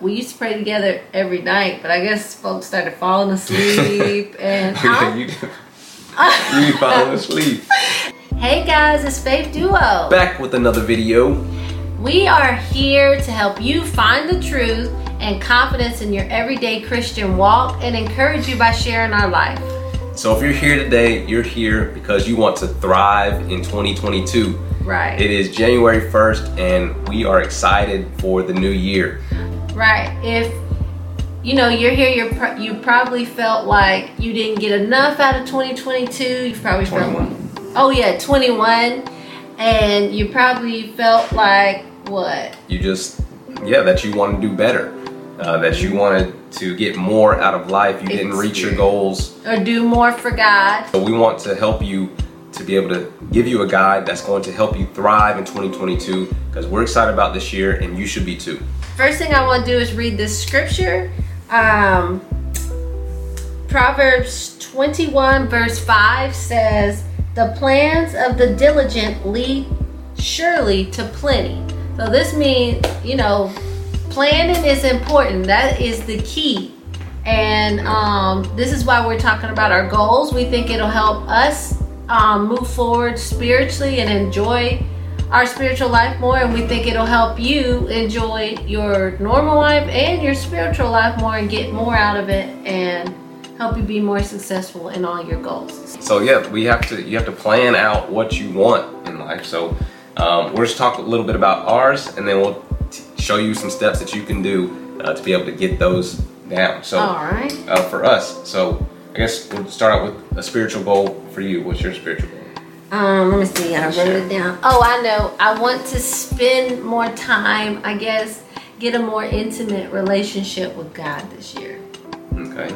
we used to pray together every night, but I guess folks started falling asleep and I you, you falling asleep. Hey guys, it's Faith Duo. Back with another video. We are here to help you find the truth and confidence in your everyday Christian walk and encourage you by sharing our life. So if you're here today, you're here because you want to thrive in 2022. Right. It is January 1st and we are excited for the new year. Right. If you know you're here, you're pro- you probably felt like you didn't get enough out of 2022. You probably 21. felt oh yeah 21, and you probably felt like what? You just, yeah, that you want to do better. Uh, that you wanted to get more out of life. You didn't reach your goals. Or do more for God. So we want to help you to be able to give you a guide that's going to help you thrive in 2022 because we're excited about this year and you should be too. First thing I want to do is read this scripture. Um, Proverbs 21, verse 5 says, The plans of the diligent lead surely to plenty. So this means, you know, planning is important. That is the key. And um, this is why we're talking about our goals. We think it'll help us um, move forward spiritually and enjoy our spiritual life more and we think it'll help you enjoy your normal life and your spiritual life more and get more out of it and help you be more successful in all your goals So yeah, we have to you have to plan out what you want in life. So um, we're just talk a little bit about ours, and then we'll t- show you some steps that you can do uh, to be able to get those down. So all right uh, for us, so I guess we'll start out with a spiritual goal for you. What's your spiritual goal? Um let me see i wrote it down oh i know i want to spend more time i guess get a more intimate relationship with god this year Okay.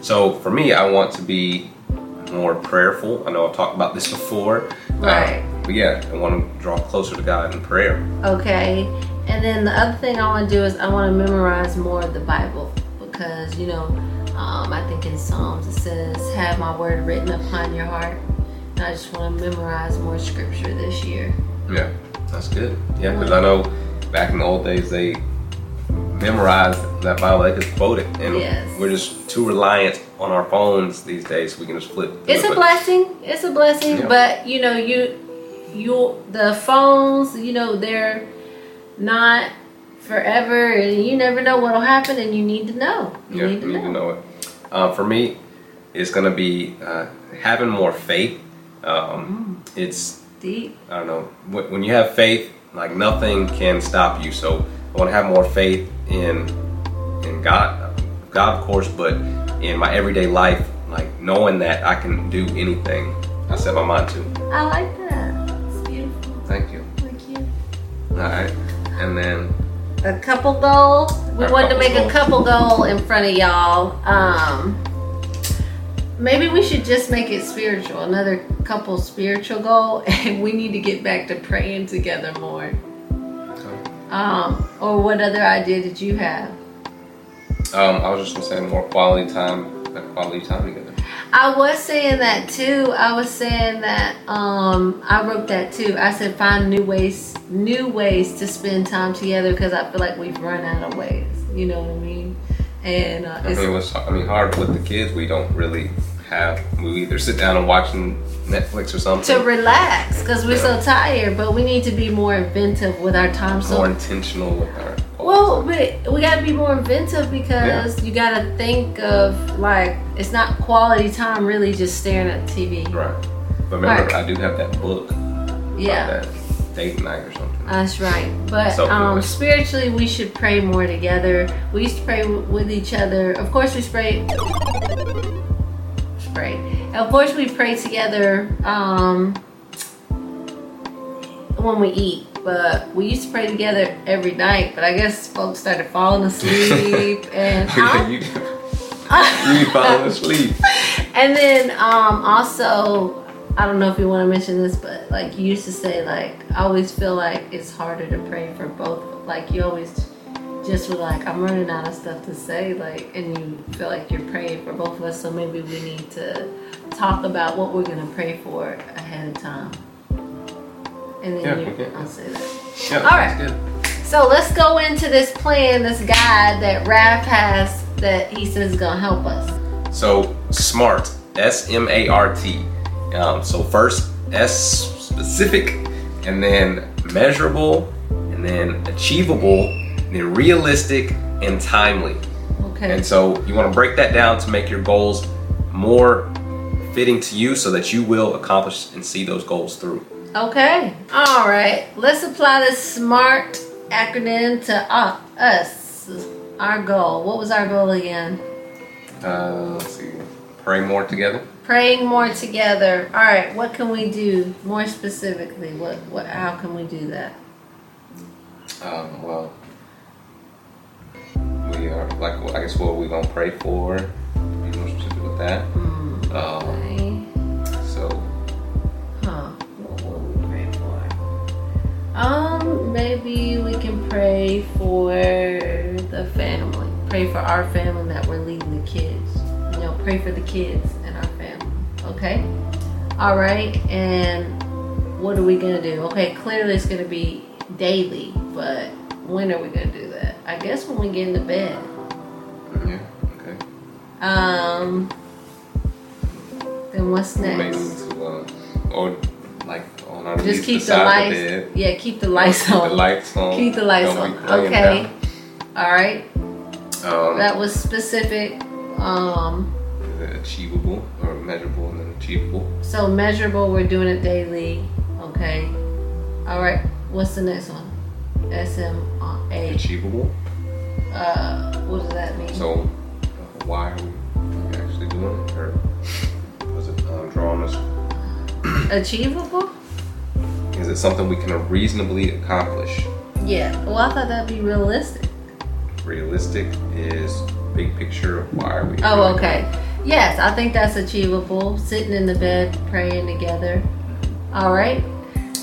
So for me, I want to be more prayerful. I know I've talked about this before. Right. Uh, but yeah, I want to draw closer to God in prayer. Okay. And then the other thing I want to do is I want to memorize more of the Bible because, you know, um, I think in Psalms it says, have my word written upon your heart. I just want to memorize more scripture this year. Yeah, that's good. Yeah, because I know back in the old days they memorized that Bible, they could quote it, and Yes. we're just too reliant on our phones these days. We can just flip. It's it, a blessing. It's a blessing. Yeah. But, you know, you, you, the phones, you know, they're not forever and you never know what'll happen and you need to know. You Yeah, need to you need to know it. Uh, for me, it's going to be uh, having more faith. Um, Mm. It's Deep. I don't know. When you have faith, like nothing can stop you. So I want to have more faith in in God, God of course, but in my everyday life, like knowing that I can do anything I set my mind to. I like that. It's beautiful. Thank you. Thank you. All right, and then a couple goal. We wanted to make a couple goal in front of y'all. Um, maybe we should just make it spiritual. Another couple spiritual goal, and we need to get back to praying together more. Um, or what other idea did you have? um, I was just gonna say more quality time, like quality time together. I was saying that too. I was saying that um, I wrote that too. I said find new ways, new ways to spend time together because I feel like we've run out of ways. You know what I mean? And uh, I it's, mean, what's I mean hard with the kids. We don't really have. We either sit down and watching Netflix or something. to relax because we're Yeah. so tired. But we need to be more inventive with our time. So more intentional with our. Well, but we gotta be more inventive because you gotta think of like it's not quality time really just staring at TV. Right. But remember, Right. I do have that book. Yeah, That date night or something. that's right. But So, um, spiritually, we should pray more together. We used to pray w- with each other. Of course, we pray. Pray. Of course, we pray together um, when we eat. But we used to pray together every night. But I guess folks started falling asleep and. I- you, you falling asleep. And then um also I don't know if you want to mention this, but like you used to say like I always feel like it's harder to pray for both. Like you always just were like I'm running out of stuff to say, like and you feel like you're praying for both of us. So maybe we need to talk about what we're gonna pray for ahead of time. And then Yeah, you, okay. I'll say that. Yeah, All right. that's good. So let's go into this plan, this guide that Raph has that he says is gonna help us. So SMART, S M A R T. Um, so first S specific, and then measurable, and then achievable, then realistic and timely. Okay. And so you want to break that down to make your goals more fitting to you so that you will accomplish and see those goals through. Okay. All right. Let's apply this SMART acronym to uh, us. Our goal. What was our goal again? Uh, let's see. Pray more together. Praying more together. All right. What can we do more specifically? What? What? How can we do that? Um, well, we are like I guess what we're we gonna pray for? Be more specific with that. Um, Okay. so Huh. What will we pray for? Um, maybe we can pray for the family. Pray for our family that we're leading the kids. You know, pray for the kids and our family. Okay? All right. And what are we going to do? Okay, clearly it's going to be daily, but when are we going to do that? I guess when we get into bed. yeah, okay. Um, then what's Maybe next? to uh, or like on our Just keep the beside lights. Yeah, keep the lights Keep on. the lights on. Keep the lights Don't on. Okay. All right. down. Um, That was specific. Um, is it achievable or measurable and then achievable. so measurable. We're doing it daily. Okay. All right. What's the next one? S M A. Achievable. Uh, what does that mean? So uh, why are we actually doing it, or was it um, drawing us? Achievable? Is it something we can reasonably accomplish? Yeah. Well, I thought that'd be realistic. Realistic is big picture. of Why are we? Oh, it? okay. Yes, I think that's achievable. Sitting in the bed, praying together. All right.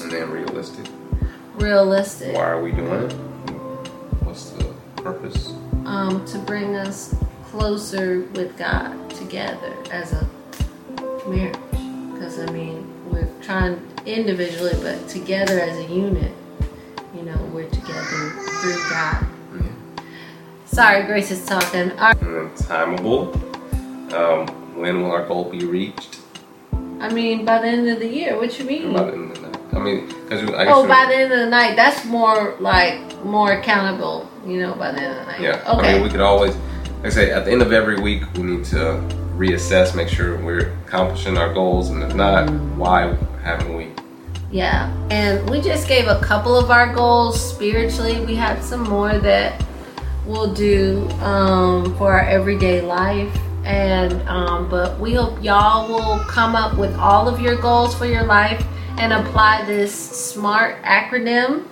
And then realistic. Why are we doing it? What's the purpose? um, to bring us closer with God together as a marriage. Because, I mean, we're trying individually, but together as a unit, you know, we're together through God. Yeah. Sorry, Grace is talking. All right. And then timeable. Um, when will our goal be reached? I mean, by the end of the year, what you mean? By the end of the night. I mean, because I guess Oh, by the end of the night, that's more like more accountable, you know, by the end of the night. Yeah. Okay. I mean, we could always, like I say, at the end of every week, we need to reassess, make sure we're accomplishing our goals, and if not, why haven't we? Yeah, and we just gave a couple of our goals spiritually. We have some more that we'll do um, for our everyday life, and um, but we hope y'all will come up with all of your goals for your life and apply this SMART acronym.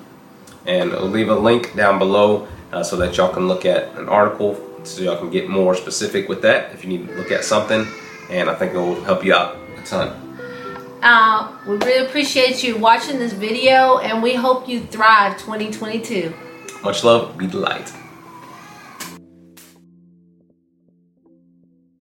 And I'll leave a link down below uh, so that y'all can look at an article, so y'all can get more specific with that if you need to look at something. And I think it will help you out a ton. Uh, we really appreciate you watching this video, and we hope you thrive 2022. Much love. Be the light.